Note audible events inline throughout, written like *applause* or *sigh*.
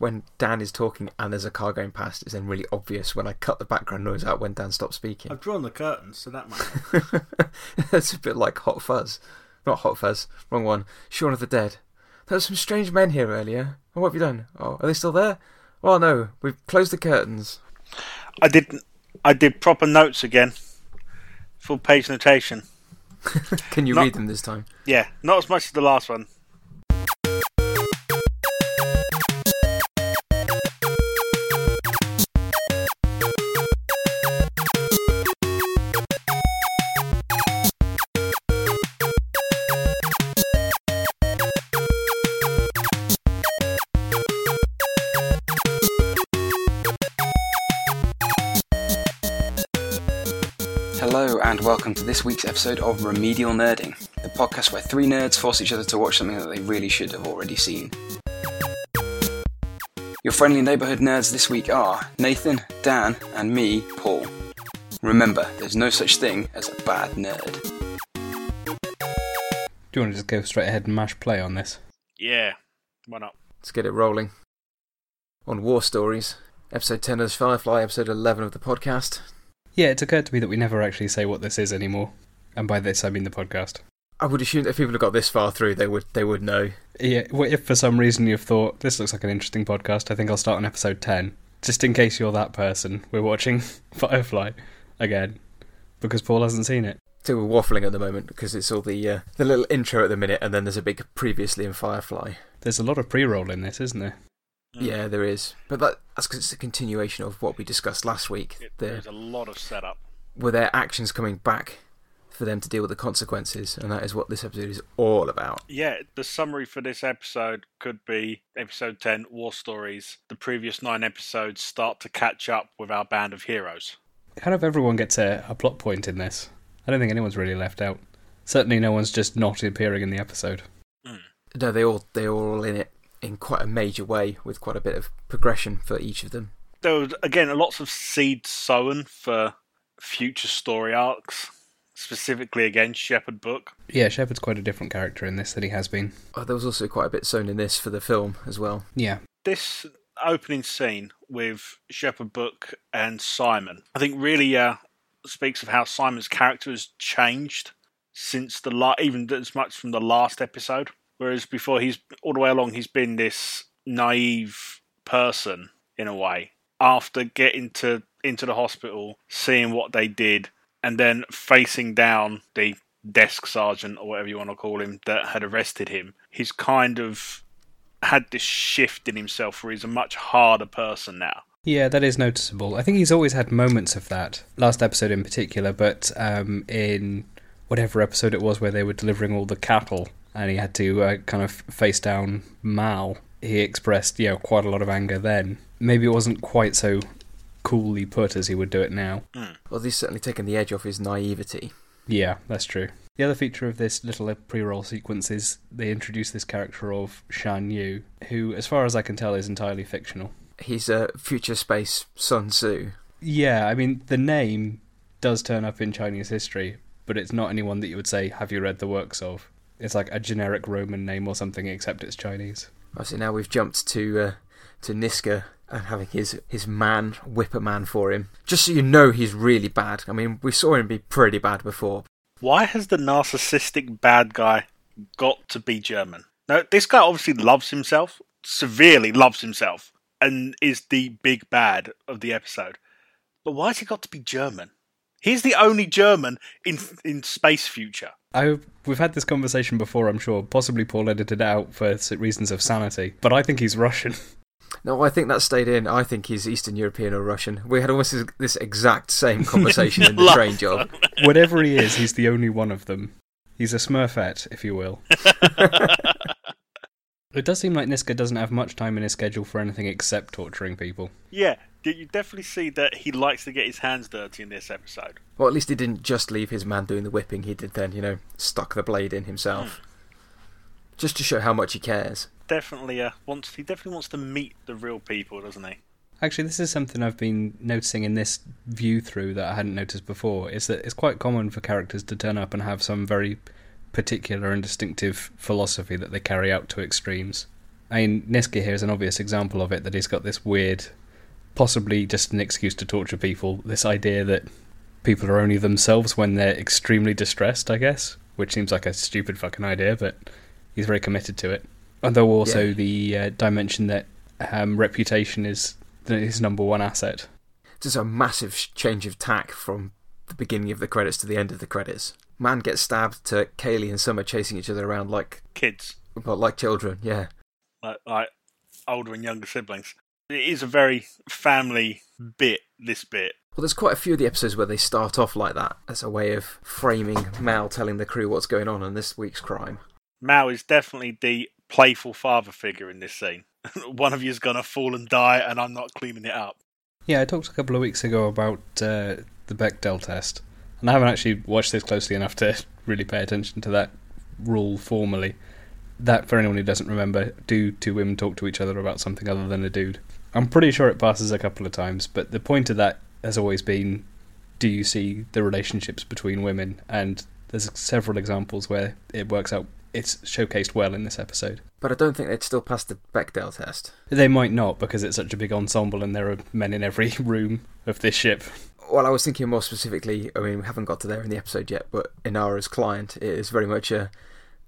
when Dan is talking and there's a car going past, it's then really obvious when I cut the background noise out when Dan stops speaking. I've drawn the curtains, so that might. it's *laughs* a bit like Hot Fuzz. Not Hot Fuzz, wrong one. Shaun of the Dead. There were some strange men here earlier. Oh, what have you done? Oh, are they still there? Oh no, we've closed the curtains. I did. I did proper notes again. Full page notation. *laughs* Can you Not- read them this time? Yeah, not as much as the last one. Welcome to this week's episode of Remedial Nerding, the podcast where three nerds force each other to watch something that they really should have already seen. Your friendly neighbourhood nerds this week are Nathan, Dan, and me, Paul. Remember, there's no such thing as a bad nerd. Do you want to just go straight ahead and mash play on this? Yeah, why not? Let's get it rolling. On War Stories, episode 10 of Firefly, episode 11 of the podcast. Yeah, it occurred to me that we never actually say what this is anymore. And by this, I mean the podcast. I would assume that if people have got this far through, they would they would know. Yeah, what if for some reason you've thought, this looks like an interesting podcast, I think I'll start on episode 10. Just in case you're that person, we're watching *laughs* Firefly again. Because Paul hasn't seen it. So we're waffling at the moment because it's all the uh, the little intro at the minute, and then there's a big previously in Firefly. There's a lot of pre roll in this, isn't there? Mm. Yeah, there is, but that, that's because it's a continuation of what we discussed last week. It, The, there's a lot of setup. were their actions coming back for them to deal with the consequences, and that is what this episode is all about. Yeah, the summary for this episode could be episode 10 War Stories. The previous nine episodes start to catch up with our band of heroes. Kind of everyone gets a, a plot point in this. I don't think anyone's really left out. Certainly no one's just not appearing in the episode. No, they all they are all in it in quite a major way, with quite a bit of progression for each of them. There was, again, lots of seed sown for future story arcs, specifically against Shepherd Book. Yeah, Shepherd's quite a different character in this than he has been. Oh, there was also quite a bit sown in this for the film as well. Yeah, This opening scene with Shepherd Book and Simon, I think really uh, speaks of how Simon's character has changed since the la- even as much from the last episode. Whereas before, he's all the way along, he's been this naive person in a way. After getting to into the hospital, seeing what they did, and then facing down the desk sergeant or whatever you want to call him that had arrested him, he's kind of had this shift in himself where he's a much harder person now. Yeah, that is noticeable. I think he's always had moments of that. Last episode in particular, but um, in whatever episode it was where they were delivering all the cattle and he had to uh, kind of face down Mal, he expressed, you know, quite a lot of anger then. Maybe it wasn't quite so coolly put as he would do it now. Well, he's certainly taken the edge off his naivety. Yeah, that's true. The other feature of this little pre-roll sequence is they introduce this character of Shan Yu, who, as far as I can tell, is entirely fictional. He's a future space Sun Tzu. Yeah, I mean, the name does turn up in Chinese history, but it's not anyone that you would say, have you read the works of? It's like a generic Roman name or something, except it's Chinese. I see now we've jumped to uh, to Niska and having his his man whip a man for him. Just so you know, he's really bad. I mean, we saw him be pretty bad before. Why has the narcissistic bad guy got to be German? Now, this guy obviously loves himself, severely loves himself, and is the big bad of the episode. But why has he got to be German? He's the only German in in space future. I, we've had this conversation before, I'm sure. Possibly Paul edited it out for reasons of sanity, but I think he's Russian. *laughs* No, I think that stayed in. I think he's Eastern European or Russian. We had almost this- this exact same *laughs* conversation in the Last train job. *laughs* Whatever he is, he's the only one of them. He's a smurfette, if you will. It does seem like Niska doesn't have much time in his schedule for anything except torturing people. Yeah, you definitely see that he likes to get his hands dirty in this episode. Well, at least he didn't just leave his man doing the whipping. He did then, you know, stuck the blade in himself, just to show how much he cares. Definitely, uh, wants he definitely wants to meet the real people, doesn't he? Actually, this is something I've been noticing in this view through that I hadn't noticed before. Is that it's quite common for characters to turn up and have some very particular and distinctive philosophy that they carry out to extremes. I mean, Niska here is an obvious example of it. That he's got this weird, possibly just an excuse to torture people. This idea that people are only themselves when they're extremely distressed. I guess, which seems like a stupid fucking idea, but he's very committed to it. Although also Yeah. the uh, dimension that um, reputation is his number one asset. Just a massive change of tack from the beginning of the credits to the end of the credits. Man gets stabbed to Kaylee and Summer chasing each other around like Kids, well, like children. Yeah, like, like older and younger siblings. It is a very family bit. This bit, Well, there's quite a few of the episodes where they start off like that as a way of framing Mal telling the crew what's going on in this week's crime. Mal is definitely the playful father figure in this scene. *laughs* One of you's gonna fall and die, and I'm not cleaning it up. Yeah, I talked a couple of weeks ago about uh, the Bechdel test, and I haven't actually watched this closely enough to *laughs* really pay attention to that rule formally. That, for anyone who doesn't remember, do two women talk to each other about something other than a dude? I'm pretty sure it passes a couple of times, but the point of that has always been do you see the relationships between women? And there's several examples where it works out. It's showcased well in this episode. But I don't think they'd still pass the Bechdel test. They might not because it's such a big ensemble and there are men in every *laughs* room of this ship. Well, I was thinking more specifically. I mean, we haven't got to there in the episode yet, but Inara's client it is very much a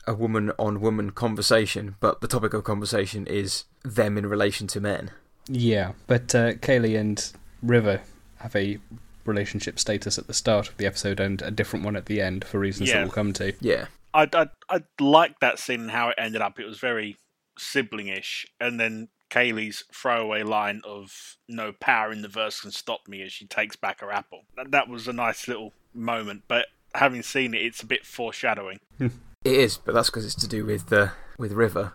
a woman on woman conversation, but the topic of conversation is them in relation to men. Yeah, but uh, Kaylee and River have a relationship status at the start of the episode and a different one at the end for reasons Yeah. that we'll come to. Yeah, I I I liked that scene and how it ended up. It was very siblingish, and then Kaylee's throwaway line of "No power in the verse can stop me" as she takes back her apple. That, that was a nice little moment, but having seen it, it's a bit foreshadowing. it is, but that's because it's to do with uh, with River.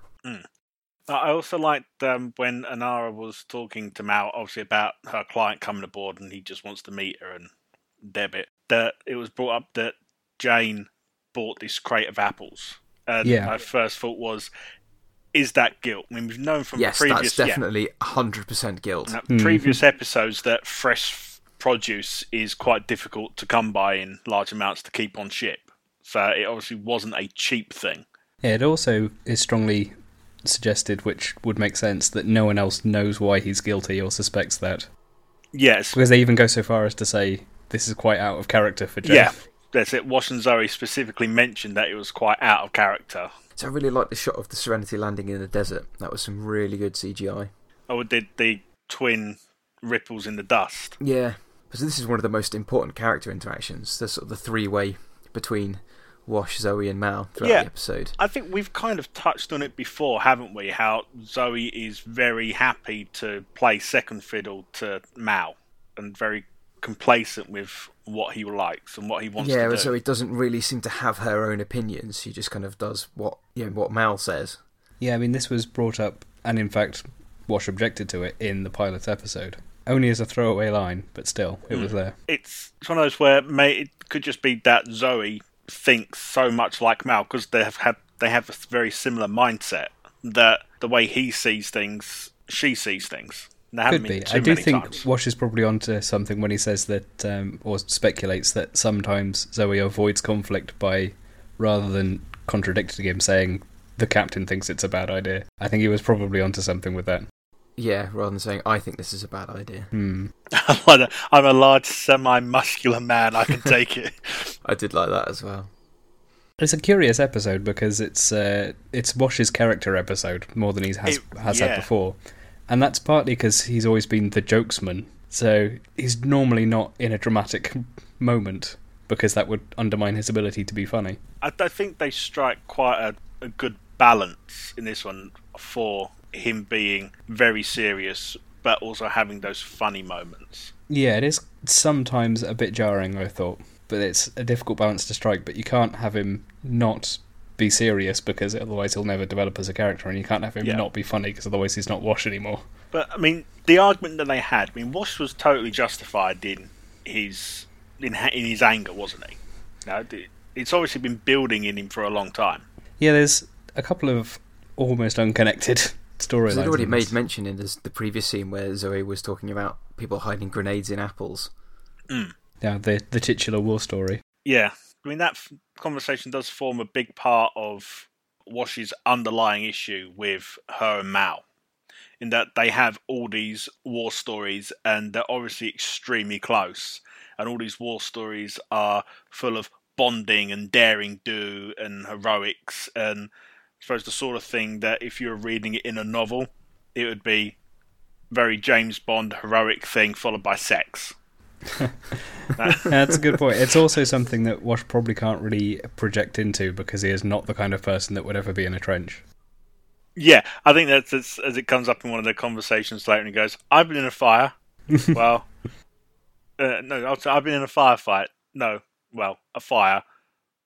I also liked um, when Inara was talking to Mal, obviously about her client coming aboard, and he just wants to meet her and debit. That it was brought up that Jayne bought this crate of apples, and Yeah. my first thought was, "Is that guilt?" I mean, we've known from Yes, previous that's yeah, definitely hundred percent guilt. Mhm. previous episodes that fresh produce is quite difficult to come by in large amounts to keep on ship. So it obviously wasn't a cheap thing. Yeah, it also is strongly suggested, which would make sense, that no one else knows why he's guilty or suspects that. Yes, Because they even go so far as to say this is quite out of character for Jayne. Yeah, that's it. Wash and Zoe specifically mentioned that it was quite out of character. So I really like the shot of the Serenity landing in the desert. That was some really good CGI. Oh, did the twin ripples in the dust? Yeah, because this is one of the most important character interactions. The sort of the three way between Wash, Zoe, and Mal throughout Yeah. the episode. I think we've kind of touched on it before, haven't we? How Zoe is very happy to play second fiddle to Mal and very complacent with what he likes and what he wants yeah, to do. Zoe doesn't really seem to have her own opinions. She just kind of does what you know, what Mal says. Yeah, I mean, this was brought up, and in fact, Wash objected to it in the pilot episode. Only as a throwaway line, but still, it was hmm. there. it's it's one of those where may, it could just be that Zoe thinks so much like Mal because they have had they have a very similar mindset that the way he sees things, she sees things. Could be. I do think times. Wash is probably onto something when he says that, um, or speculates that sometimes Zoe avoids conflict by, rather than contradicting him, saying the captain thinks it's a bad idea. I think he was probably onto something with that. Yeah, rather than saying I think this is a bad idea. Hmm. *laughs* I'm a large, semi-muscular man. I can take it. *laughs* I did like that as well. It's a curious episode because it's uh, it's Wash's character episode more than he has It- has yeah. had before, and that's partly because he's always been the jokesman. So he's normally not in a dramatic moment because that would undermine his ability to be funny. I, I think they strike quite a, a good balance in this one for him being very serious, but also having those funny moments. Yeah, it is sometimes a bit jarring. I thought, but it's a difficult balance to strike. But you can't have him not be serious because otherwise he'll never develop as a character, and you can't have him Yeah. not be funny because otherwise he's not Wash anymore. But I mean, the argument that they had, I mean, Wash was totally justified in his in, in his anger, wasn't he? No, it's obviously been building in him for a long time. Yeah, there's a couple of almost unconnected storylines. They'd already made mention in this, the previous scene where Zoe was talking about people hiding grenades in apples. Mm. Yeah, the the titular war story. Yeah, I mean that f- conversation does form a big part of Wash's underlying issue with her and Mal, in that they have all these war stories and they're obviously extremely close, and all these war stories are full of bonding and daring do and heroics and I suppose the sort of thing that if you were reading it in a novel, it would be very James Bond heroic thing followed by sex. *laughs* That's a good point. It's also something that Wash probably can't really project into because he is not the kind of person that would ever be in a trench. Yeah, I think that's as, as it comes up in one of their conversations later, and he goes, "I've been in a fire." *laughs* well, uh, no, I've been in a firefight. No, well, a fire.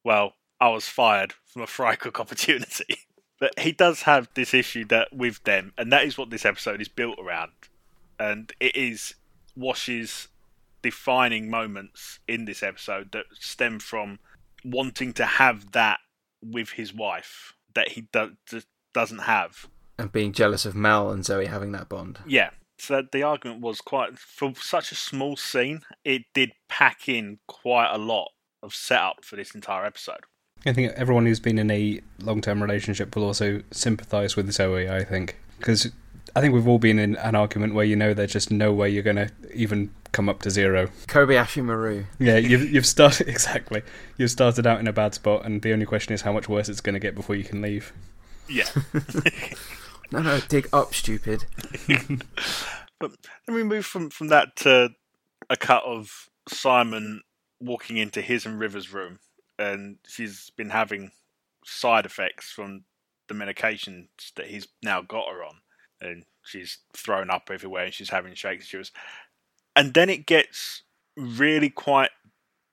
Well, I was fired from a fry cook opportunity. *laughs* But he does have this issue that with them, and that is what this episode is built around. And it is Wash's defining moments in this episode that stem from wanting to have that with his wife that he do- just doesn't have. And being jealous of Mal and Zoe having that bond. Yeah. So the argument was quite for such a small scene. It did pack in quite a lot of setup for this entire episode. I think everyone who's been in a long-term relationship will also sympathise with Zoe. I think because I think we've all been in an argument where you know there's just no way you're going to even come up to zero. Kobayashi Maru. Yeah, you've you've started *laughs* exactly. You've started out in a bad spot, and the only question is how much worse it's going to get before you can leave. Yeah. *laughs* No, no, dig up, stupid. *laughs* But then we move from, from that to a cut of Simon walking into his and River's room, and she's been having side effects from the medications that he's now got her on, and she's thrown up everywhere, and she's having shakes. She was, and then it gets really quite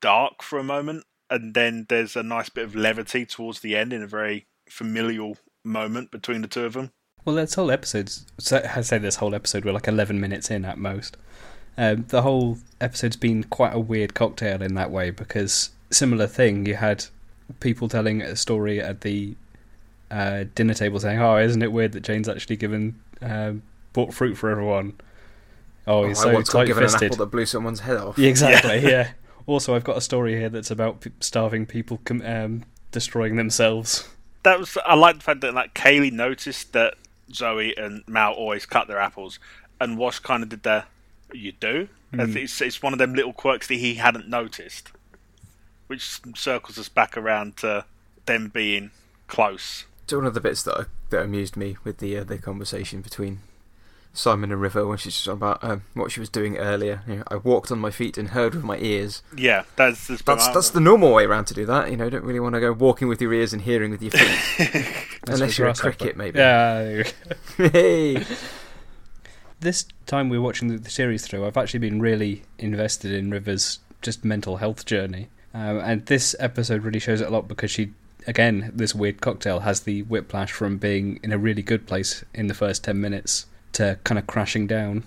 dark for a moment, and then there's a nice bit of levity towards the end in a very familial moment between the two of them. Well, this whole episode's. so- I say this whole episode. We're like eleven minutes in at most. Um, the whole episode's been quite a weird cocktail in that way because similar thing. You had people telling a story at the uh, dinner table saying, "Oh, isn't it weird that Jayne's actually given um, bought fruit for everyone?" Oh, Oh, he's I so once got given an tight-fisted. apple that blew someone's head off. Yeah, exactly. Yeah. Also, I've got a story here that's about starving people com- um, destroying themselves. that was I like the fact that like Kaylee noticed that Zoe and Mal always cut their apples, and Wash kind of did the you do. I think It's, it's one of them little quirks that he hadn't noticed, which circles us back around to them being close. It's one of the bits that that amused me with the uh, the conversation between Simon and River when she's just about um, what she was doing earlier. You know, I walked on my feet and heard with my ears. Yeah, that's that's, That's that's the normal way around to do that. You know, don't really want to go walking with your ears and hearing with your feet, *laughs* unless you're a grasshopper. cricket, maybe. Yeah. *laughs* *laughs* hey, this time we're watching the, the series through, I've actually been really invested in River's just mental health journey. Um, and this episode really shows it a lot because she, again, this weird cocktail has the whiplash from being in a really good place in the first 10 minutes to kind of crashing down.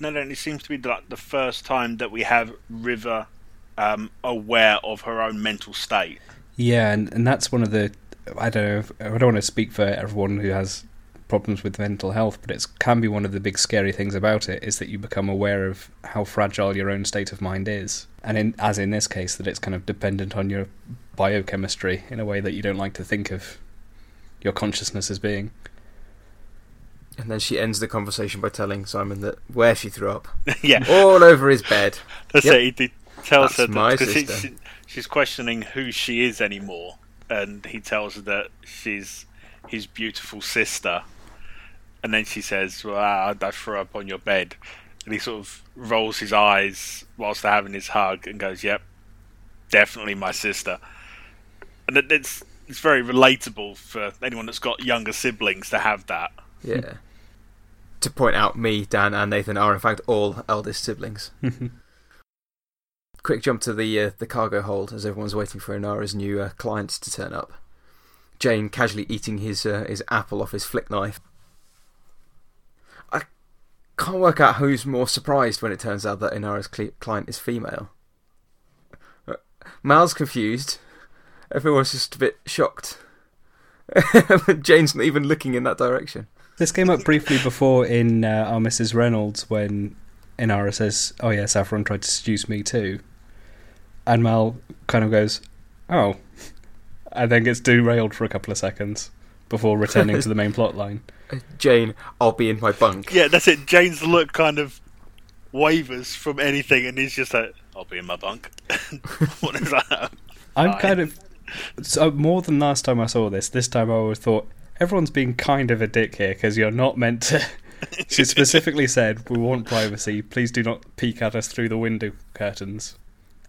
no, no, it seems to be like the first time that we have River um, aware of her own mental state. Yeah, and, and that's one of the. I don't know. If, I don't want to speak for everyone who has problems with mental health, but it can be one of the big scary things about it is that you become aware of how fragile your own state of mind is, and in, as in this case, that it's kind of dependent on your biochemistry in a way that you don't like to think of your consciousness as being. and then she ends the conversation by telling Simon that where she threw up, *laughs* yeah, all over his bed. *laughs* That's Yep. it. He, he tells That's her my that 'cause sister. she, she's questioning who she is anymore, and he tells her that she's his beautiful sister. And then she says, "Well, I, I threw up on your bed," and he sort of rolls his eyes whilst they're having his hug and goes, "Yep, definitely my sister." And it, it's it's very relatable for anyone that's got younger siblings to have that. Yeah. to point out, me, Dan, and Nathan are in fact all eldest siblings. *laughs* Quick jump to the uh, the cargo hold as everyone's waiting for Inara's new uh, clients to turn up. Jayne casually eating his uh, his apple off his flick knife. Can't work out who's more surprised when it turns out that Inara's cli client is female. Uh, Mal's confused. Everyone's just a bit shocked. *laughs* Jayne's not even looking in that direction. This came up briefly before in uh, Our Mrs. Reynolds when Inara says, "Oh yeah, Saffron tried to seduce me too," and Mal kind of goes, "Oh," *laughs* and then gets derailed for a couple of seconds before returning to the main plot line. Jayne, I'll be in my bunk. Yeah, that's it. Jayne's look kind of wavers from anything, and he's just like, "I'll be in my bunk." *laughs* what is that? I'm Fine. kind of so more than last time I saw this. This time I always thought everyone's being kind of a dick here because you're not meant to. *laughs* she specifically said, "We want privacy. Please do not peek at us through the window curtains."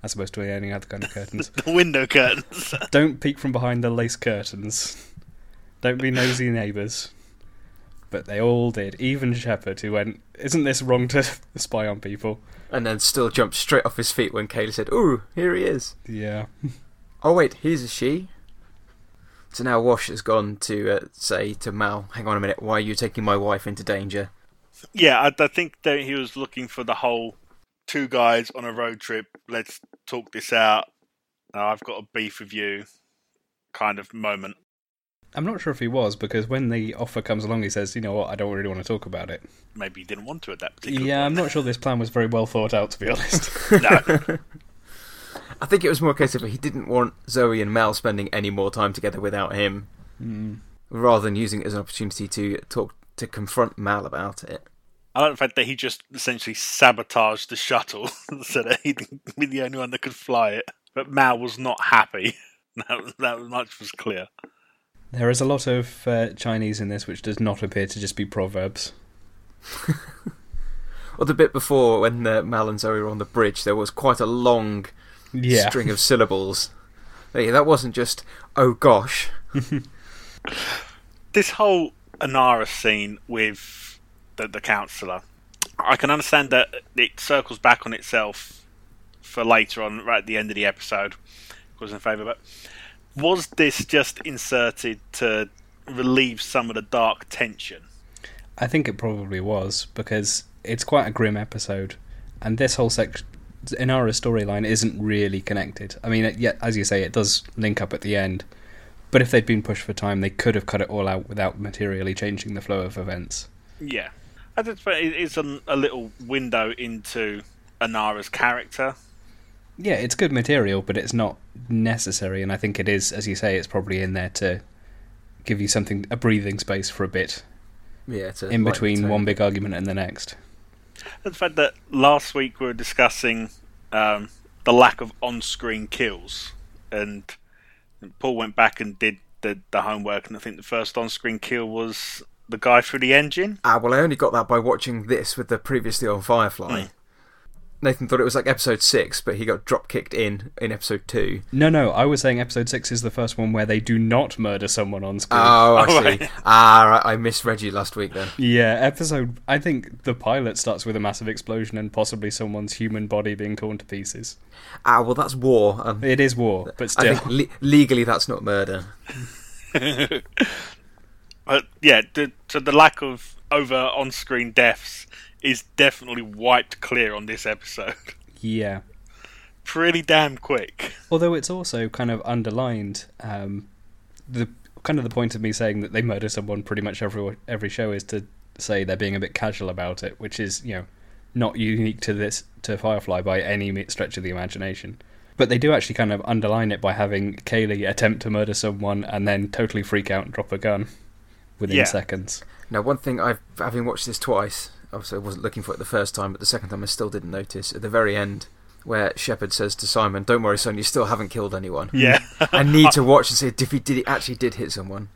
As opposed to any other kind of curtains. *laughs* The window curtains. Don't peek from behind the lace curtains. Don't be nosy neighbours. But they all did. Even Shepherd, who went, "Isn't this wrong to *laughs* spy on people?" And then still jumped straight off his feet when Kaylee said, Ooh, here he is. Yeah. *laughs* Oh, wait, he's a she? So now Wash has gone to uh, say to Mal, Hang on a minute, why are you taking my wife into danger? yeah, I, I think that he was looking for the whole two guys on a road trip. Let's talk this out. Uh, I've got a beef with you, kind of moment. I'm not sure if he was because when the offer comes along, he says, "You know what? I don't really want to talk about it." Maybe he didn't want to at that particular Yeah, I'm not sure this plan was very well thought out, to be honest. *laughs* no, I think it was more a case of he didn't want Zoe and Mal spending any more time together without him, hmm. rather than using it as an opportunity to talk to confront Mal about it. I like the fact that he just essentially sabotaged the shuttle *laughs* so that he'd be the only one that could fly it. But Mal was not happy. *laughs* That, that much was clear. There is a lot of uh, Chinese in this which does not appear to just be proverbs. *laughs* Or the bit before when uh, Mal and Zoe were on the bridge, there was quite a long Yeah. string of syllables. Hey, that wasn't just, oh gosh. *laughs* This whole Inara scene with the, the counsellor, I can understand that it circles back on itself for later on, right at the end of the episode. Was in favour, but was this just inserted to relieve some of the dark tension? I think it probably was because it's quite a grim episode, and this whole section, Inara's storyline isn't really connected. I mean, it, yet as you say, it does link up at the end. But if they'd been pushed for time, they could have cut it all out without materially changing the flow of events. Yeah, I just think it's a, a little window into Inara's character. Yeah, it's good material, but it's not necessary, and I think it is, as you say, it's probably in there to give you something a breathing space for a bit Yeah, to in between one big argument and the next. And the fact that last week we were discussing um, the lack of on-screen kills, and Paul went back and did the, the homework, and I think the first on-screen kill was the guy through the engine. Ah, well, I only got that by watching this with the previously on Firefly. Hmm. Nathan thought it was like episode six, but he got drop kicked in in episode two. No, no, I was saying episode six is the first one where they do not murder someone on screen. Oh, I *laughs* Oh, see. right. Ah, right, I misread you last week then. yeah, episode. I think the pilot starts with a massive explosion and possibly someone's human body being torn to pieces. Ah, well, that's war. Um, It is war, but I still. think le- legally that's not murder. *laughs* But yeah, the, so the lack of over on-screen deaths is definitely wiped clear on this episode. *laughs* Yeah. Pretty damn quick. Although it's also kind of underlined um, the kind of the point of me saying that they murder someone pretty much every every show is to say they're being a bit casual about it, which is you know not unique to this to Firefly by any stretch of the imagination. But they do actually kind of underline it by having Kaylee attempt to murder someone and then totally freak out and drop a gun within Yeah. seconds. Now, one thing I've having watched this twice, obviously I wasn't looking for it the first time, but the second time I still didn't notice at the very end where Shepherd says to Simon, "Don't worry, son, you still haven't killed anyone." Yeah, I need to *laughs* watch and see if he did he actually did hit someone.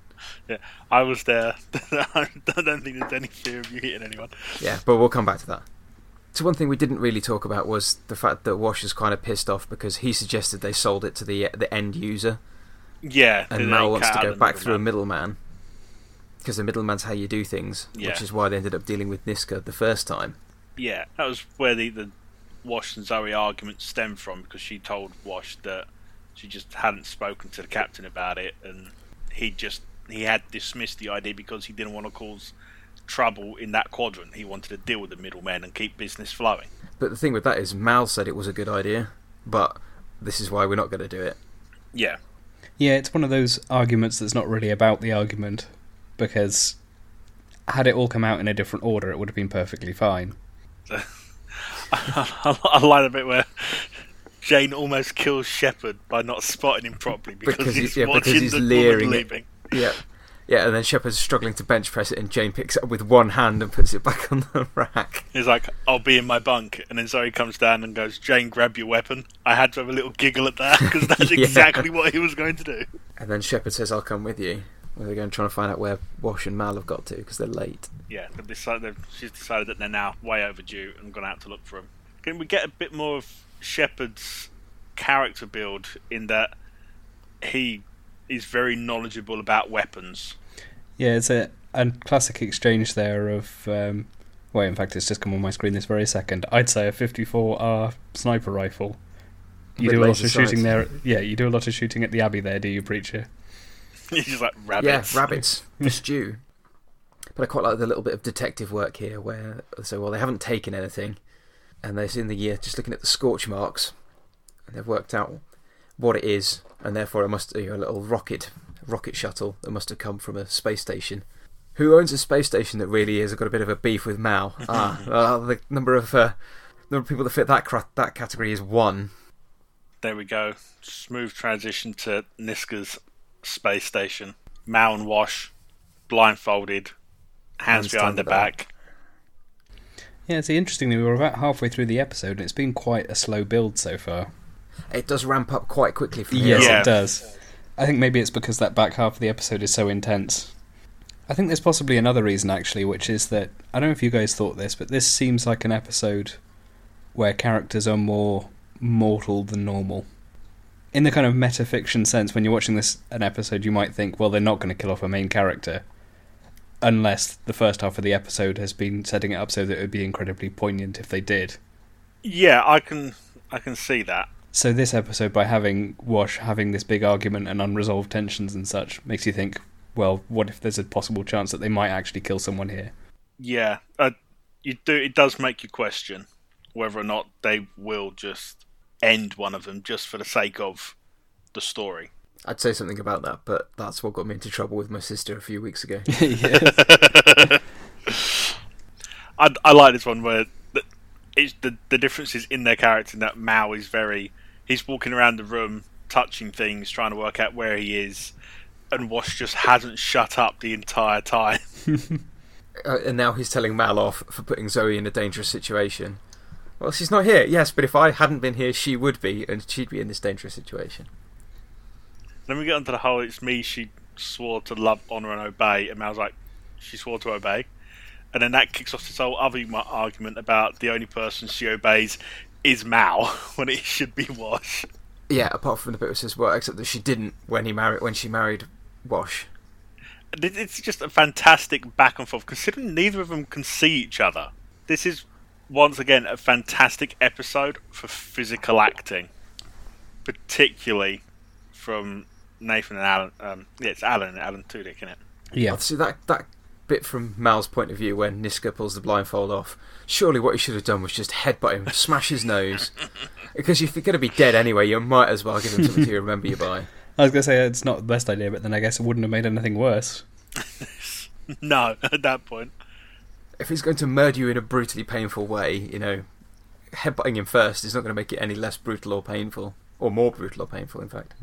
yeah. I was there. *laughs* I don't think there's any fear of you hitting anyone. Yeah, but we'll come back to that. So one thing we didn't really talk about was the fact that Wash is kind of pissed off because he suggested they sold it to the the end user, Yeah, and Mal wants to go back through a middleman. Middleman because the middleman's how you do things, Yeah. which is why they ended up dealing with Niska the first time. Yeah, that was where the, the Wash and Zoe argument stemmed from because she told Wash that she just hadn't spoken to the captain about it, and he just he had dismissed the idea because he didn't want to cause trouble in that quadrant. He wanted to deal with the middlemen and keep business flowing. But the thing with that is Mal said it was a good idea, but this is why we're not going to do it. Yeah, Yeah, it's one of those arguments that's not really about the argument because had it all come out in a different order, it would have been perfectly fine. I, *laughs* I like the bit where Jayne almost kills Shepherd by not spotting him properly because, Because he's he- yeah, because watching he's the leering woman leaving. Yeah. Yeah, and then Shepherd's struggling to bench press it, and Jayne picks it up with one hand and puts it back on the *laughs* rack. He's like, I'll be in my bunk. And then Zoe comes down and goes, Jayne, grab your weapon. I had to have a little giggle at that because that's *laughs* Yeah. exactly what he was going to do. And then Shepherd says, I'll come with you. Well, they're going to try and find out where Wash and Mal have got to because they're late. Yeah, they've decided, they've, she's decided that they're now way overdue and gone out to look for them. Can we get a bit more of Shepherd's character build in that he is very knowledgeable about weapons? Yeah, it's a, a classic exchange there of. Um, well, in fact, it's just come on my screen this very second. I'd say a 54R sniper rifle. You With do a lot laser of shooting sights. there. Yeah, you do a lot of shooting at the Abbey there, do you, preacher? *laughs* He's just like rabbits. Yeah, rabbits for stew. But I quite like the little bit of detective work here where, so, well, they haven't taken anything, and they're in the year just looking at the scorch marks, and they've worked out what it is, and therefore it must be a little rocket, rocket shuttle that must have come from a space station. Who owns a space station that really is? I've got a bit of a beef with Mal. ah, *laughs* uh, the number of uh, number of people that fit that that category is one. There we go. Smooth transition to Niska's space station. Mal and Wash, blindfolded, hands Hands behind the back. Yeah, see, interestingly, we were about halfway through the episode, and it's been quite a slow build so far. It does ramp up quite quickly from Yes. Yeah. it does. I think maybe it's because that back half of the episode is so intense. I think there's possibly another reason, actually, which is that I don't know if you guys thought this, but this seems like an episode where characters are more mortal than normal. In the kind of metafiction sense, when you're watching this an episode, you might think, well, they're not going to kill off a main character, unless the first half of the episode has been setting it up so that it would be incredibly poignant if they did. Yeah, I can I can see that. So this episode, by having Wash having this big argument and unresolved tensions and such, makes you think, well, what if there's a possible chance that they might actually kill someone here? Yeah, uh, you do. It does make you question whether or not they will just end one of them just for the sake of the story. I'd say something about that, but that's what got me into trouble with my sister a few weeks ago. *laughs* *laughs* I, I like this one where the, it's the the difference is in their character. That Mal is very he's walking around the room touching things, trying to work out where he is, and Wash just hasn't shut up the entire time. *laughs* Uh, and now he's telling Mal off for putting Zoe in a dangerous situation. Well, she's not here, yes, but if I hadn't been here, she would be, and she'd be in this dangerous situation. Then we get onto the whole it's me she swore to love, honour and obey and Mal's like she swore to obey and then that kicks off this whole other argument about the only person she obeys is Mal *laughs* when it should be Wash. Yeah, apart from the bit which says, well, except that she didn't when he married when she married Wash. It's just a fantastic back and forth considering neither of them can see each other. This is once again a fantastic episode for physical acting, particularly from Nathan and Alan. Um, yeah, it's Alan and Alan Tudyk, isn't it? yeah. See that that bit from Mal's point of view when Niska pulls the blindfold off. Surely what he should have done was just headbutt him, smash his nose, *laughs* because if you're going to be dead anyway, you might as well give him something to remember you by. *laughs* I was going to say it's not the best idea, but then I guess it wouldn't have made anything worse. *laughs* No, at that point. If he's going to murder you in a brutally painful way, you know, headbutting him first is not going to make it any less brutal or painful, or more brutal or painful, in fact.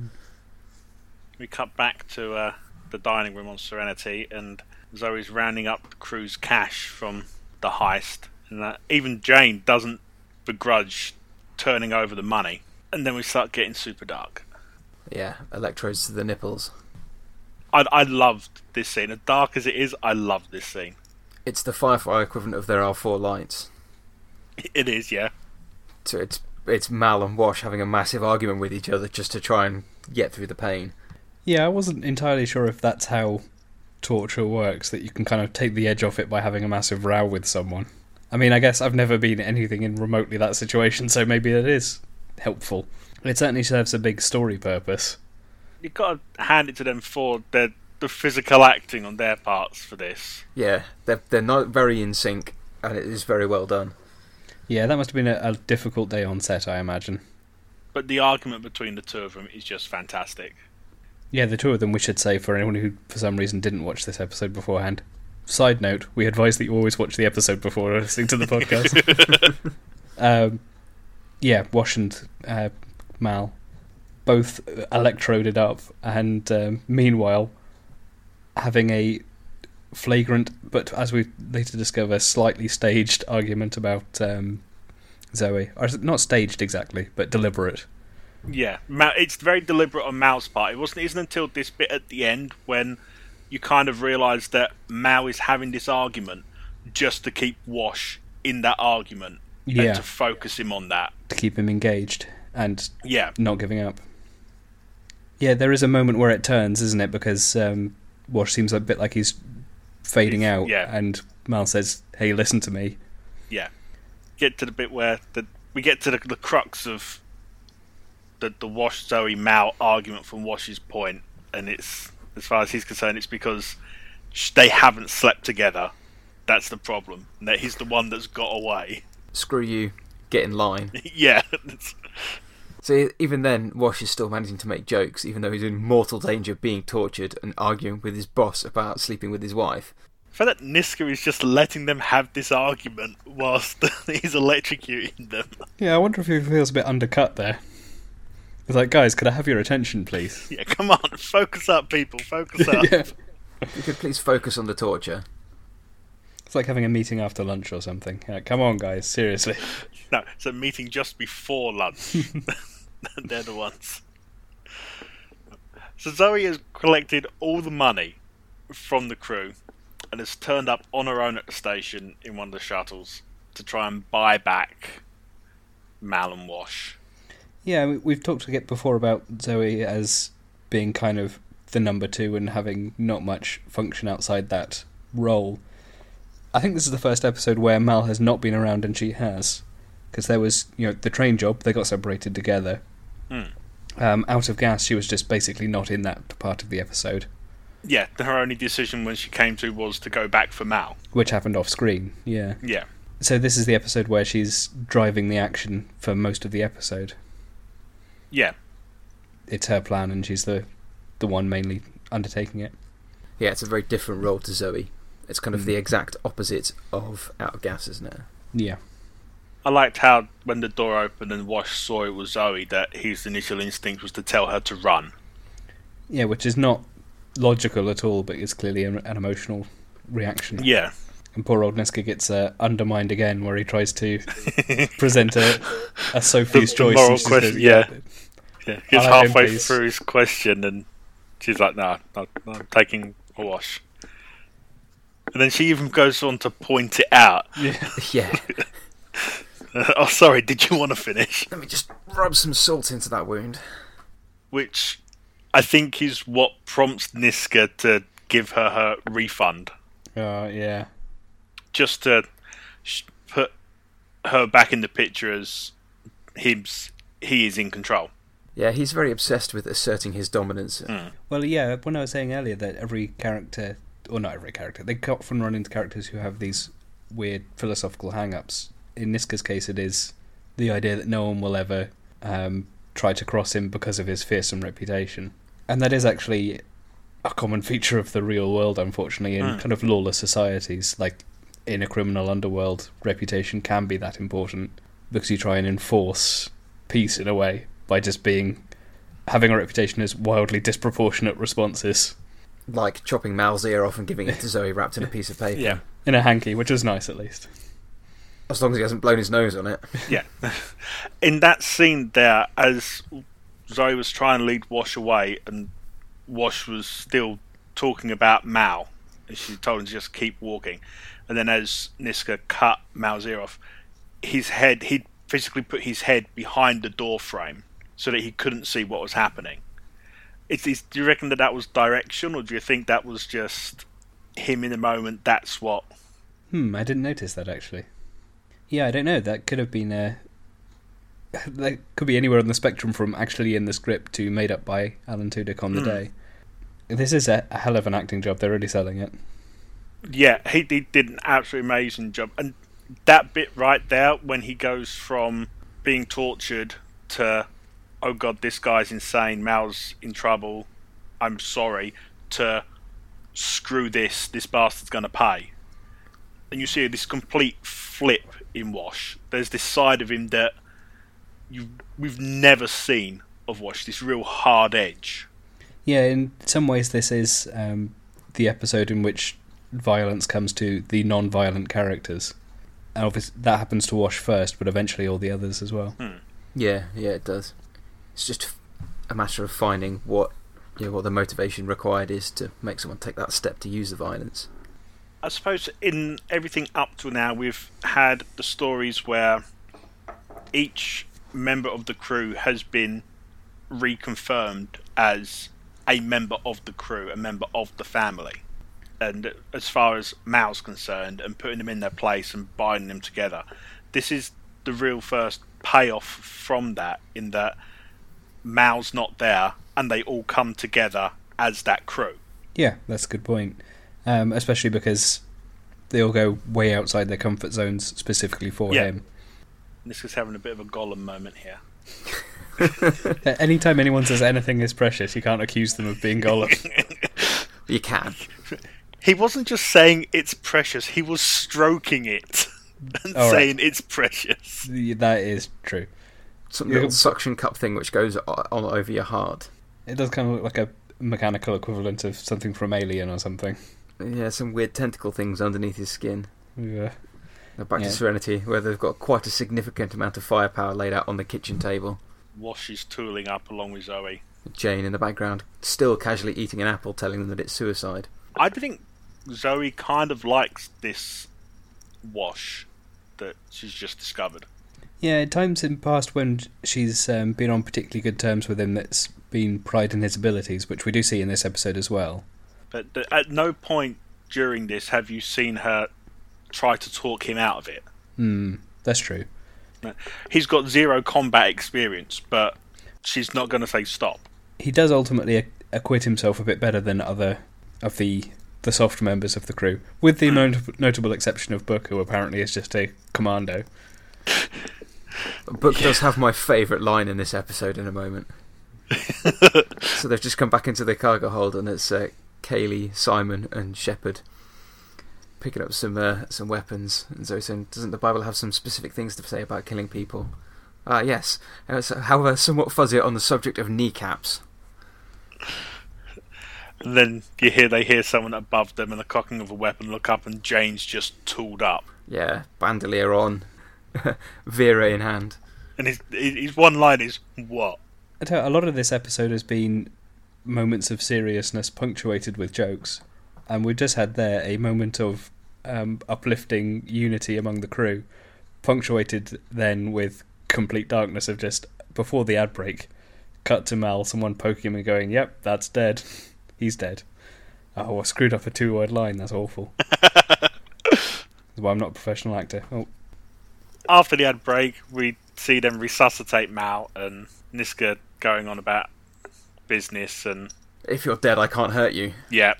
We cut back to uh, the dining room on Serenity, and Zoe's rounding up the crew's cash from the heist, and uh, even Jayne doesn't begrudge turning over the money. And then we start getting super dark. Yeah, electrodes to the nipples. I, I loved this scene. As dark as it is, I love this scene. It's the Firefly equivalent of there are four lights. It is, yeah. So it's it's Mal and Wash having a massive argument with each other just to try and get through the pain. Yeah, I wasn't entirely sure if that's how torture works, that you can kind of take the edge off it by having a massive row with someone. I mean, I guess I've never been anything in remotely that situation, so maybe it is helpful. It certainly serves a big story purpose. You've got to hand it to them for their, the physical acting on their parts for this. Yeah, they're they're not very in sync, and it is very well done. Yeah, that must have been a, a difficult day on set, I imagine. But the argument between the two of them is just fantastic. Yeah, the two of them, we should say, for anyone who for some reason didn't watch this episode beforehand. Side note, we advise that you always watch the episode before listening to the podcast. *laughs* um, yeah, Wash and uh, Mal both electroded up, and um, meanwhile, having a flagrant, but as we later discover, slightly staged argument about um, Zoe. Or is it not staged exactly, but deliberate. Yeah, Ma- it's very deliberate on Mal's part. It wasn't. Isn't until this bit at the end when you kind of realise that Mal is having this argument just to keep Wash in that argument Yeah, and to focus him on that. to keep him engaged and Yeah, not giving up. Yeah, there is a moment where it turns, isn't it? Because um, Wash seems a bit like he's fading He's- out, yeah. and Mal says, "Hey, listen to me." yeah. Get to the bit where the we get to the, the crux of the the Wash Zoe Mal argument from Wash's point, and it's as far as he's concerned, it's because they haven't slept together. That's the problem. That he's the one that's got away. Screw you, get in line. *laughs* yeah, it's- *laughs* So even then, Wash is still managing to make jokes, even though he's in mortal danger of being tortured and arguing with his boss about sleeping with his wife. I feel that Niska is just letting them have this argument whilst *laughs* he's electrocuting them. Yeah, I wonder if he feels a bit undercut there. He's like, guys, could I have your attention, please? Yeah, come on, focus up, people, focus *laughs* up. yeah. If you could please focus on the torture. It's like having a meeting after lunch or something. Yeah, come on, guys, seriously. *laughs* No, it's a meeting just before lunch. *laughs* *laughs* They're the ones. So Zoe has collected all the money from the crew and has turned up on her own at the station in one of the shuttles to try and buy back Mal and Wash. Yeah, we- we've talked a bit before about Zoe as being kind of the number two and having not much function outside that role. I think this is the first episode where Mal has not been around and she has, because there was you know the train job they got separated together. Hmm. Um, out of gas, she was just basically not in that part of the episode, Yeah, her only decision when she came to was to go back for Mal. which happened off screen. Yeah. Yeah. So this is the episode where she's driving the action for most of the episode. Yeah. It's her plan, and she's the the one mainly undertaking it. Yeah, it's a very different role to Zoe. It's kind of Mm. the exact opposite of Out of Gas, isn't it? Yeah. I liked how when the door opened and Wash saw it was Zoe that his initial instinct was to tell her to run. Yeah, which is not logical at all, but is clearly an, an emotional reaction. Yeah. And poor old Niska gets uh, undermined again, where he tries to *laughs* present a, a Sophie's The- the choice. moral and question, says, yeah. Yeah, he's I'll him, halfway through his question, and she's like, "No, no, no, I'm taking a wash." And then she even goes on to point it out. yeah. *laughs* Yeah. *laughs* oh, sorry, did you want to finish? Let me just rub some salt into that wound. Which I think is what prompts Niska to give her her refund, Uh, yeah. just to put her back in the picture as him's he is in control. Yeah, he's very obsessed with asserting his dominance. Well, yeah, when I was saying earlier that every character, or not every character, they often run into characters who have these weird philosophical hang ups. In Niska's case, it is the idea that no one will ever um, try to cross him because of his fearsome reputation. And that is actually a common *laughs* feature of the real world, unfortunately, in Hmm. kind of lawless societies. Like in a criminal underworld, reputation can be that important because you try and enforce peace in a way by just being having a reputation as wildly disproportionate responses Like chopping Mal's ear off and giving it to Zoe wrapped in a piece of *laughs* paper. Yeah. in a hanky, which was nice at least. As long as he hasn't blown his nose on it. *laughs* Yeah. In that scene there, as Zoe was trying to lead Wash away, and Wash was still talking about Mal, and she told him to just keep walking. And then as Niska cut Mal's ear off, his head, he'd physically put his head behind the door frame so that he couldn't see what was happening. Do you reckon that that was direction, or do you think that was just him in the moment? That's what. Hmm, I didn't notice that actually. Yeah, I don't know. That could have been a. *laughs* That could be anywhere on the spectrum from actually in the script to made up by Alan Tudyk on the Hmm. day. This is a, a hell of an acting job. They're really selling it. Yeah, he, he did an absolutely amazing job. And that bit right there, when he goes from being tortured to, oh god, this guy's insane, Mal's in trouble, I'm sorry, to screw this, this bastard's going to pay. And you see this complete flip in Wash. There's this side of him that you we've never seen of Wash, this real hard edge. Yeah, in some ways, this is um, the episode in which violence comes to the non-violent characters. And obviously that happens to Wash first, but eventually all the others as well. Yeah, yeah, it does. It's just a matter of finding what you know, what the motivation required is to make someone take that step to use the violence. I suppose in everything up to now, we've had the stories where each member of the crew has been reconfirmed as a member of the crew, a member of the family. And as far as Mal's concerned, and putting them in their place and binding them together, this is the real first payoff from that, in that Mal's not there and they all come together as that crew. Yeah, that's a good point. Um, especially because they all go way outside their comfort zones specifically for Yeah. him. This is having a bit of a Gollum moment here. *laughs* Anytime anyone says anything is precious, you can't accuse them of being Gollum. *laughs* You can. He wasn't just saying it's precious, he was stroking it *laughs* and All right. saying it's precious. that is true. Some Yeah. little suction cup thing which goes o- on over your heart. It does kind of look like a mechanical equivalent of something from Alien or something. Yeah, some weird tentacle things underneath his skin. Yeah. Now back Yeah. to Serenity, where they've got quite a significant amount of firepower laid out on the kitchen table. Wash is tooling up along with Zoe. Jayne in the background, still casually eating an apple, telling them that it's suicide. I think Zoe kind of likes this Wash that she's just discovered. Yeah, times in past when she's um, been on particularly good terms with him, that's been pride in his abilities, which we do see in this episode as well. But at no point during this have you seen her try to talk him out of it. Hmm, that's true. He's got zero combat experience, but she's not going to say stop. He does ultimately acquit himself a bit better than other of the the soft members of the crew, with the *clears throat* not- notable exception of Book, who apparently is just a commando. *laughs* Book does have my favourite line in this episode in a moment. *laughs* so they've just come back into the cargo hold, and it's uh, Kaylee, Simon, and Shepherd picking up some uh, some weapons. And Zoe saying, "Doesn't the Bible have some specific things to say about killing people?" Ah, yes. Uh, so- however, somewhat fuzzy on the subject of kneecaps. And then you hear they hear someone above them and the cocking of a weapon. Look up and Jayne's just tooled up, Yeah, bandolier on, *laughs* Vera in hand. and his his one line is what? I tell you, a lot of this episode has been moments of seriousness punctuated with jokes, and we've just had there a moment of um, uplifting unity among the crew, punctuated then with complete darkness of just before the ad break, cut to Mal, someone poking him and going, "Yep, that's dead. He's dead." Oh, I screwed up a two-word line. That's awful. *laughs* That's why I'm not a professional actor. Oh, After the ad break, we see them resuscitate Mal and Niska going on about business and If you're dead, I can't hurt you. yeah,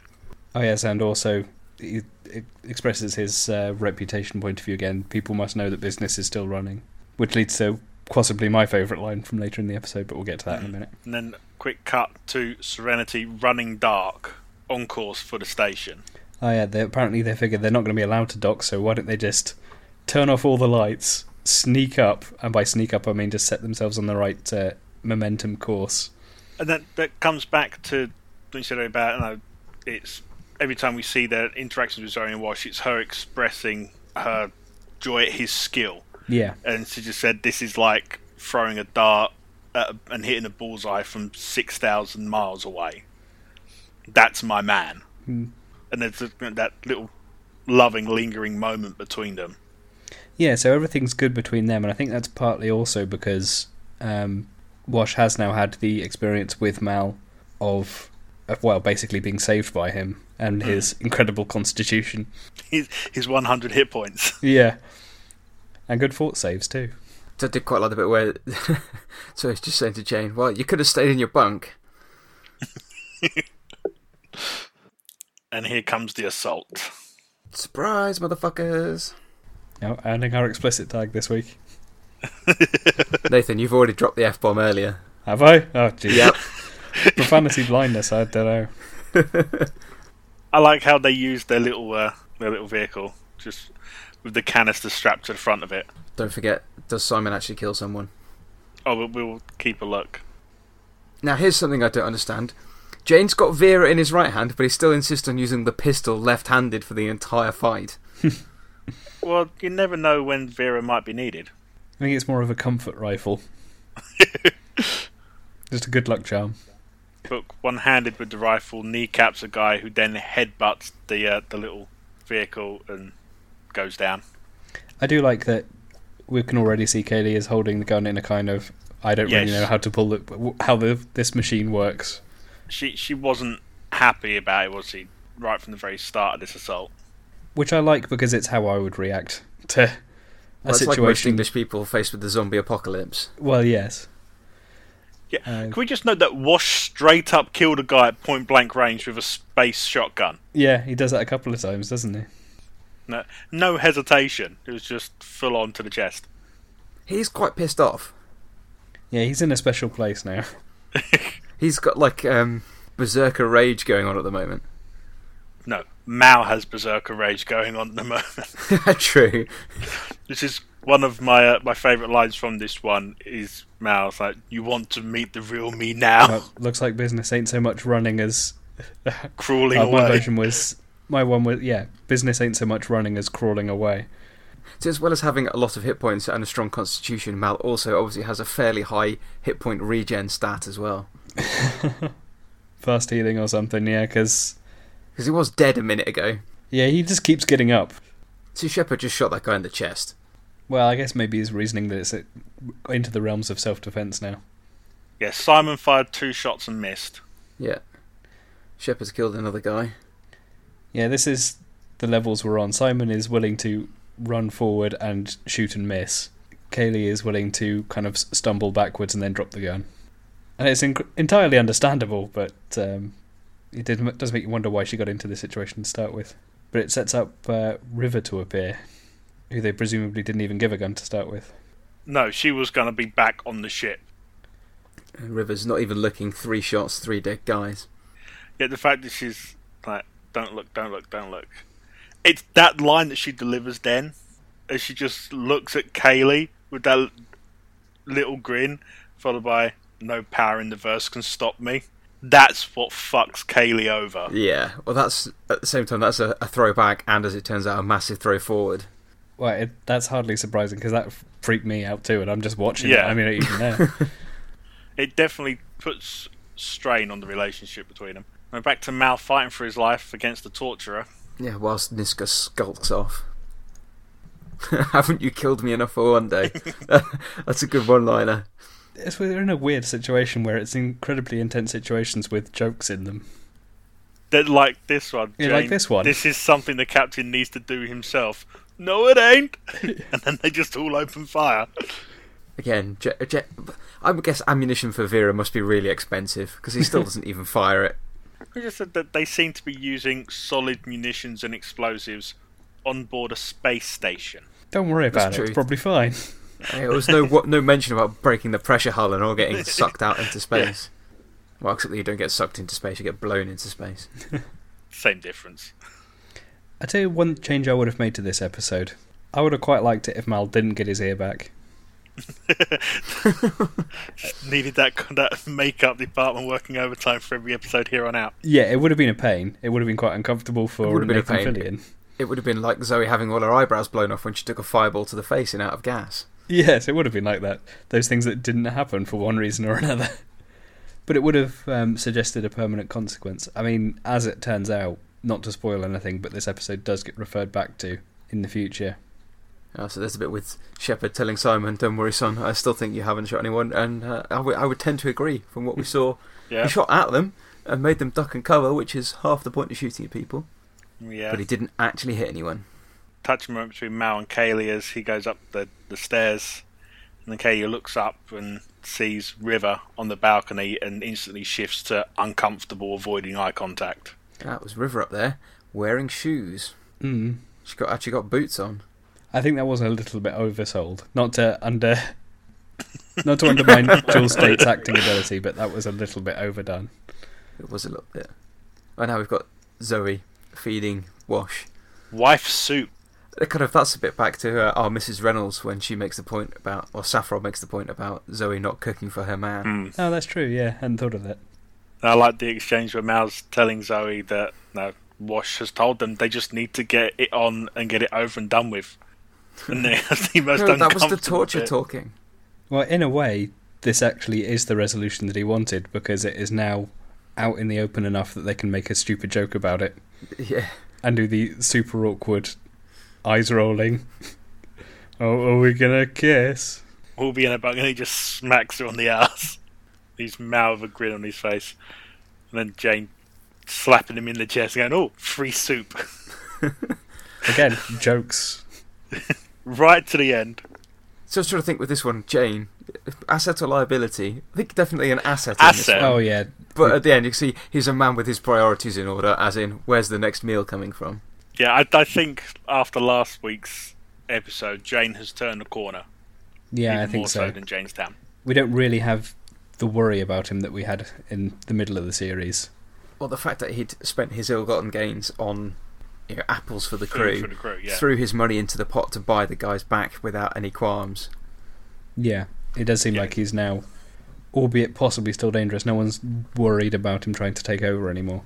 Oh yes, and also he it expresses his uh, reputation point of view again. People must know that business is still running, which leads to possibly my favourite line from later in the episode, but we'll get to that in a minute. and then quick cut to Serenity running dark on course for the station. Oh yeah, they, apparently they figure they're not going to be allowed to dock, so why don't they just turn off all the lights, sneak up, and by sneak up I mean just set themselves on the right uh, momentum course. And that that comes back to what you said about you know, it's every time we see their interactions with Zoe and Wash, it's her expressing her joy at his skill. Yeah, and she just said this is like throwing a dart a, and hitting a bullseye from six thousand miles away. That's my man, Hmm. and there's that little loving, lingering moment between them. Yeah. So everything's good between them, and I think that's partly also because um, Wash has now had the experience with Mal of, of well, basically being saved by him and his incredible constitution. His his one hundred hit points. *laughs* Yeah. And good fort saves too. So I did quite like the bit where *laughs* so he's just saying to Jayne, "Well, you could have stayed in your bunk." *laughs* And here comes the assault. Surprise, motherfuckers! Now, earning our explicit tag this week. *laughs* Nathan, you've already dropped the f bomb earlier. Have I? Oh, jeez. Yep. *laughs* Profanity blindness, I don't know. *laughs* I like how they use their little uh, their little vehicle just with the canister strapped to the front of it. Don't forget, does Simon actually kill someone? Oh, we'll, we'll keep a look. Now, here's something I don't understand. Jayne's got Vera in his right hand, but he still insists on using the pistol left-handed for the entire fight. Well, you never know when Vera might be needed. I think it's more of a comfort rifle. *laughs* Just a good luck charm. Book one-handed with the rifle, kneecaps a guy who then headbutts the uh, the little vehicle and goes down. I do like that we can already see Kaylee is holding the gun in a kind of I don't really know how to pull the how the this machine works. She she wasn't happy about it, was she? Right from the very start of this assault. Which I like because it's how I would react to a Well, it's like most situation. English people faced with the zombie apocalypse. well, yes. Yeah. Uh, Can we just note that Wash straight up killed a guy at point blank range with a space shotgun? Yeah, he does that a couple of times, doesn't he? No, no hesitation. It was just full on to the chest. He's quite pissed off. Yeah, he's in a special place now. *laughs* He's got like um, berserker rage going on at the moment. No, Mal has berserker rage going on at the moment. *laughs* *laughs* True. this is one of my uh, my favourite lines from this one. Is Mal's like, "You want to meet the real me now?" Well, looks like business ain't so much running as *laughs* Crawling uh, my away. version was. My one was yeah, business ain't so much running as crawling away. So as well as having a lot of hit points and a strong constitution, Mal also obviously has a fairly high hit point regen stat as well. Fast healing or something, yeah, because Because he was dead a minute ago. yeah, he just keeps getting up. So Shepherd just shot that guy in the chest. Well, I guess maybe he's reasoning that it's uh, into the realms of self-defense now. Yeah, Simon fired two shots and missed. Yeah. Shepherd's killed another guy. Yeah, this is the levels we're on. Simon is willing to run forward and shoot and miss. Kaylee is willing to kind of stumble backwards and then drop the gun. And it's inc- entirely understandable, but um, it did, does make you wonder why she got into this situation to start with. But it sets up uh, River to appear, who they presumably didn't even give a gun to start with. No, she was going to be back on the ship. And River's not even looking. Three shots, three dead guys. Yet the fact that she's like, "Don't look, don't look, don't look." It's that line that she delivers then, as she just looks at Kaylee with that little grin, followed by "No power in the verse can stop me." That's what fucks Kaylee over. Yeah. Well, that's at the same time that's a, a throwback, and as it turns out, a massive throw forward. Well, it, that's hardly surprising because that freaked me out too, and I'm just watching Yeah. it. I mean, even there. *laughs* It definitely puts strain on the relationship between them. We're back to Mal fighting for his life against the torturer. Yeah. Whilst Niska skulks off. *laughs* Haven't you killed me enough for one day? *laughs* that's a good one-liner. It's, we're in a weird situation where it's incredibly intense situations with jokes in them. That like this one. Yeah, like this one. This is something the captain needs to do himself. No, it ain't. *laughs* and then they just all open fire. Again, Je- Je- I would guess ammunition for Vera must be really expensive because he still *laughs* doesn't even fire it. I just said that they seem to be using solid munitions and explosives on board a space station. Don't worry That's about it. true. It's probably fine. There was no what, no mention about breaking the pressure hull and all getting *laughs* sucked out into space. Well, except that you don't get sucked into space; you get blown into space. *laughs* Same difference. I tell you one change I would have made to this episode. I would have quite liked it if Mal didn't get his ear back. *laughs* Needed that that makeup department working overtime for every episode here on out. Yeah, it would have been a pain. It would have been quite uncomfortable It for would have been a Nathan pain. Fillion. It would have been like Zoe having all her eyebrows blown off when she took a fireball to the face in Out of Gas. Yes, it would have been like that. Those things that didn't happen for one reason or another. *laughs* But it would have um, suggested a permanent consequence. I mean, as it turns out, not to spoil anything, but this episode does get referred back to in the future. Uh, so there's a bit with Shepherd telling Simon, "Don't worry, son. I still think you haven't shot anyone," and uh, I would- would tend to agree from what we saw. *laughs* Yeah, He shot at them and made them duck and cover, which is half the point of shooting at people. yeah. But he didn't actually hit anyone. Touching moment between Mal and Kaylee as he goes up the, the stairs. And then Kaylee looks up and sees River on the balcony and instantly shifts to uncomfortable, avoiding eye contact. That was River up there wearing shoes. Mm. She got actually got boots on. I think that was a little bit oversold. Not to under, *laughs* not to undermine *laughs* Jewel Staite's acting ability, but that was a little bit overdone. It was a little bit. And now we've got Zoe feeding Wash. Wife soup. Kind of that's a bit back to uh, our Mrs. Reynolds when she makes the point about, or Saffron makes the point about Zoe not cooking for her man. Hmm. Oh, that's true. Yeah, hadn't thought of that. I like the exchange where Mal's telling Zoe that no, Wash has told them they just need to get it on and get it over and done with. And that's *laughs* the most No, that was the torture bit. talking. Well, in a way, this actually is the resolution that he wanted because it is now out in the open enough that they can make a stupid joke about it Yeah. and do the super awkward eyes rolling. oh, are we gonna kiss? We'll be in a bunk and he just smacks her on the ass. He's mouth with a grin on his face. And then Jayne slapping him in the chest going, Oh, free soup. *laughs* Again, jokes. right to the end. So I was trying to think with this one, Jayne, asset or liability? I think definitely an asset. In this Asset. one. Oh yeah, But at the end, you see he's a man with his priorities in order, as in, where's the next meal coming from? Yeah, I, I think after last week's episode, Jayne has turned the corner. yeah, even I think more so. than Jaynestown. We don't really have the worry about him that we had in the middle of the series. Well, the fact that he'd spent his ill-gotten gains on you know, apples for the crew, For the crew, yeah. threw his money into the pot to buy the guys back without any qualms. Yeah, it does seem Yeah. like he's now, albeit possibly still dangerous. No one's worried about him trying to take over anymore.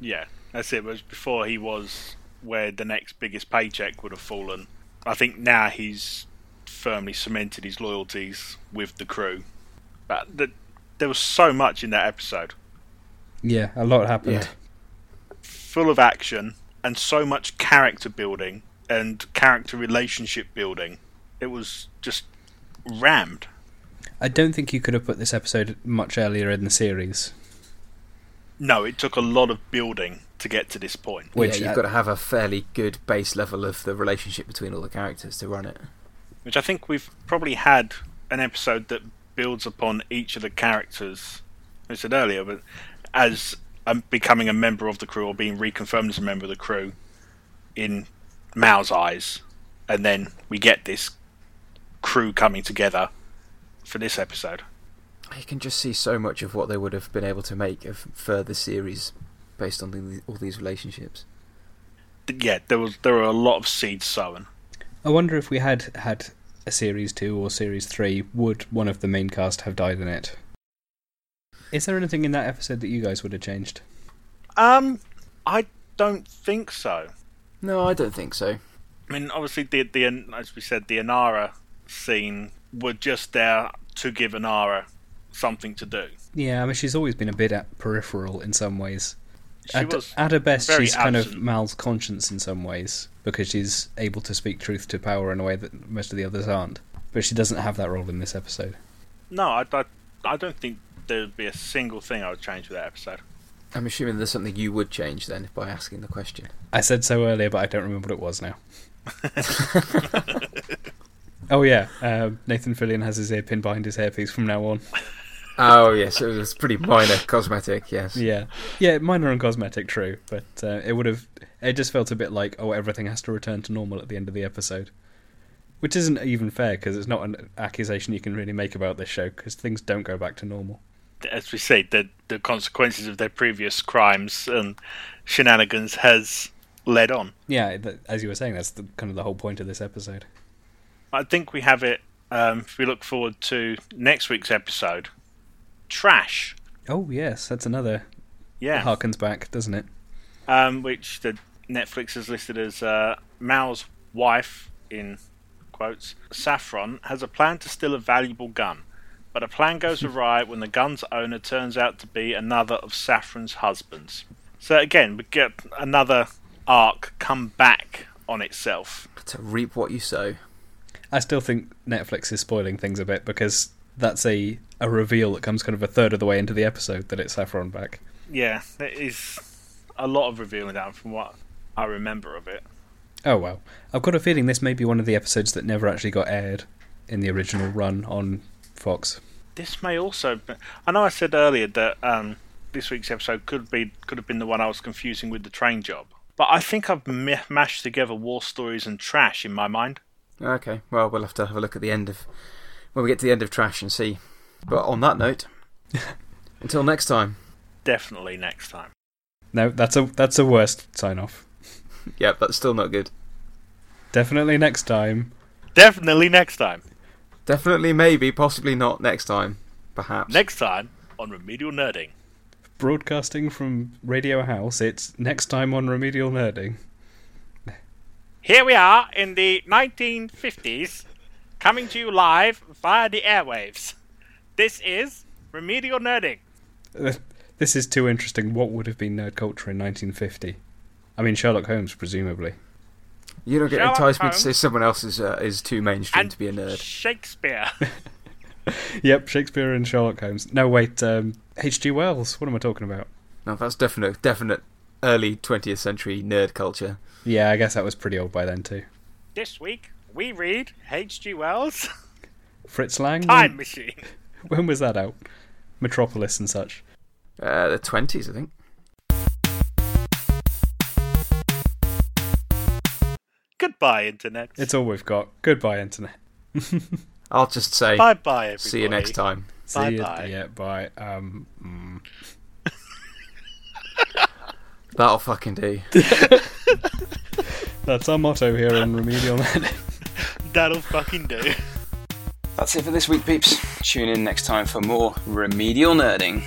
Yeah, that's it. Whereas before he was where the next biggest paycheck would have fallen. I think now he's firmly cemented his loyalties with the crew. But the, there was so much in that episode, Yeah, a lot happened. Yeah. full of action and so much character building and character relationship building. It was just rammed. I don't think you could have put this episode much earlier in the series. No, it took a lot of building to get to this point. Which yeah, you've uh, got to have a fairly good base level of the relationship between all the characters to run it. which I think we've probably had an episode that builds upon each of the characters. I said earlier, but as um, becoming a member of the crew or being reconfirmed as a member of the crew in Mal's eyes, and then we get this crew coming together for this episode. You can just see so much of what they would have been able to make of further series based on the, all these relationships. Th- Yeah, there was there were a lot of seeds sown. I wonder if we had had a series two or series three, would one of the main cast have died in it? Is there anything in that episode that you guys would have changed? Um, I don't think so. No, I don't think so. I mean, obviously, the the as we said, the Inara scene were just there to give Inara something to do. Yeah, I mean she's always been a bit at peripheral in some ways. She At, was at her best, very she's kind of absent. Mal's conscience in some ways because she's able to speak truth to power in a way that most of the others aren't. But she doesn't have that role in this episode. no, I, I, I don't think there'd be a single thing I would change with that episode. I'm assuming there's something you would change then by asking the question. I said so earlier, but I don't remember what it was now. *laughs* oh yeah, uh, Nathan Fillion has his ear pinned behind his hairpiece from now on. *laughs* Oh yes, it was pretty minor cosmetic. Yes. Yeah, yeah, minor and cosmetic, true, but uh, it would have. It just felt a bit like, oh, everything has to return to normal at the end of the episode, which isn't even fair because it's not an accusation you can really make about this show because things don't go back to normal. As we say, the the consequences of their previous crimes and shenanigans has led on. Yeah, th- as you were saying, that's the, kind of the whole point of this episode. I think we have it. Um, if we look forward to next week's episode, trash. Oh yes, that's another Yeah, harkens back, doesn't it? um, which the Netflix has listed as uh, Mal's wife, in quotes, Saffron, has a plan to steal a valuable gun. But a plan goes *laughs* awry when the gun's owner turns out to be another of Saffron's husbands. So again, we get another arc come back on itself. To reap what you sow. I still think Netflix is spoiling things a bit because that's a a reveal that comes kind of a third of the way into the episode that it's Saffron back. Yeah, there is a lot of revealing that from what I remember of it. Oh well, I've got a feeling this may be one of the episodes that never actually got aired in the original run on Fox. This may also. Be, I know I said earlier that um, this week's episode could be could have been the one I was confusing with the train job, but I think I've ma- mashed together war stories and trash in my mind. Okay, well we'll have to have a look at the end of when we get to the end of trash and see. But on that note, *laughs* until next time. Definitely next time. No, that's a that's a worst sign off. *laughs* Yep, that's still not good. Definitely next time. Definitely next time. Definitely, maybe, possibly not next time. Perhaps. Next time on Remedial Nerding. Broadcasting from Radio House, it's next time on Remedial Nerding. Here we are in the 1950s, coming to you live via the airwaves. This is Remedial Nerding. Uh, This is too interesting. What would have been nerd culture in 1950? I mean, Sherlock Holmes, presumably. You don't get Sherlock enticed me to say someone else is uh, is too mainstream And to be a nerd. Shakespeare. *laughs* *laughs* Yep, Shakespeare and Sherlock Holmes. No, wait, um, H.G. Wells. What am I talking about? No, that's definite, definite early 20th century nerd culture. Yeah, I guess that was pretty old by then too. this week, we read H.G. Wells' *laughs* Fritz Lang. Time Machine. *laughs* When was that out? Metropolis and such. Uh, the 20s, I think. Goodbye, Internet. It's all we've got. Goodbye, internet. *laughs* I'll just say, Bye bye, everybody. see you next time. See Bye you. bye. Yeah, bye. Um, mm. That'll fucking do. That's our motto here on Remedial Nerding. *laughs* That'll fucking do. That's it for this week, peeps. Tune in next time for more remedial nerding.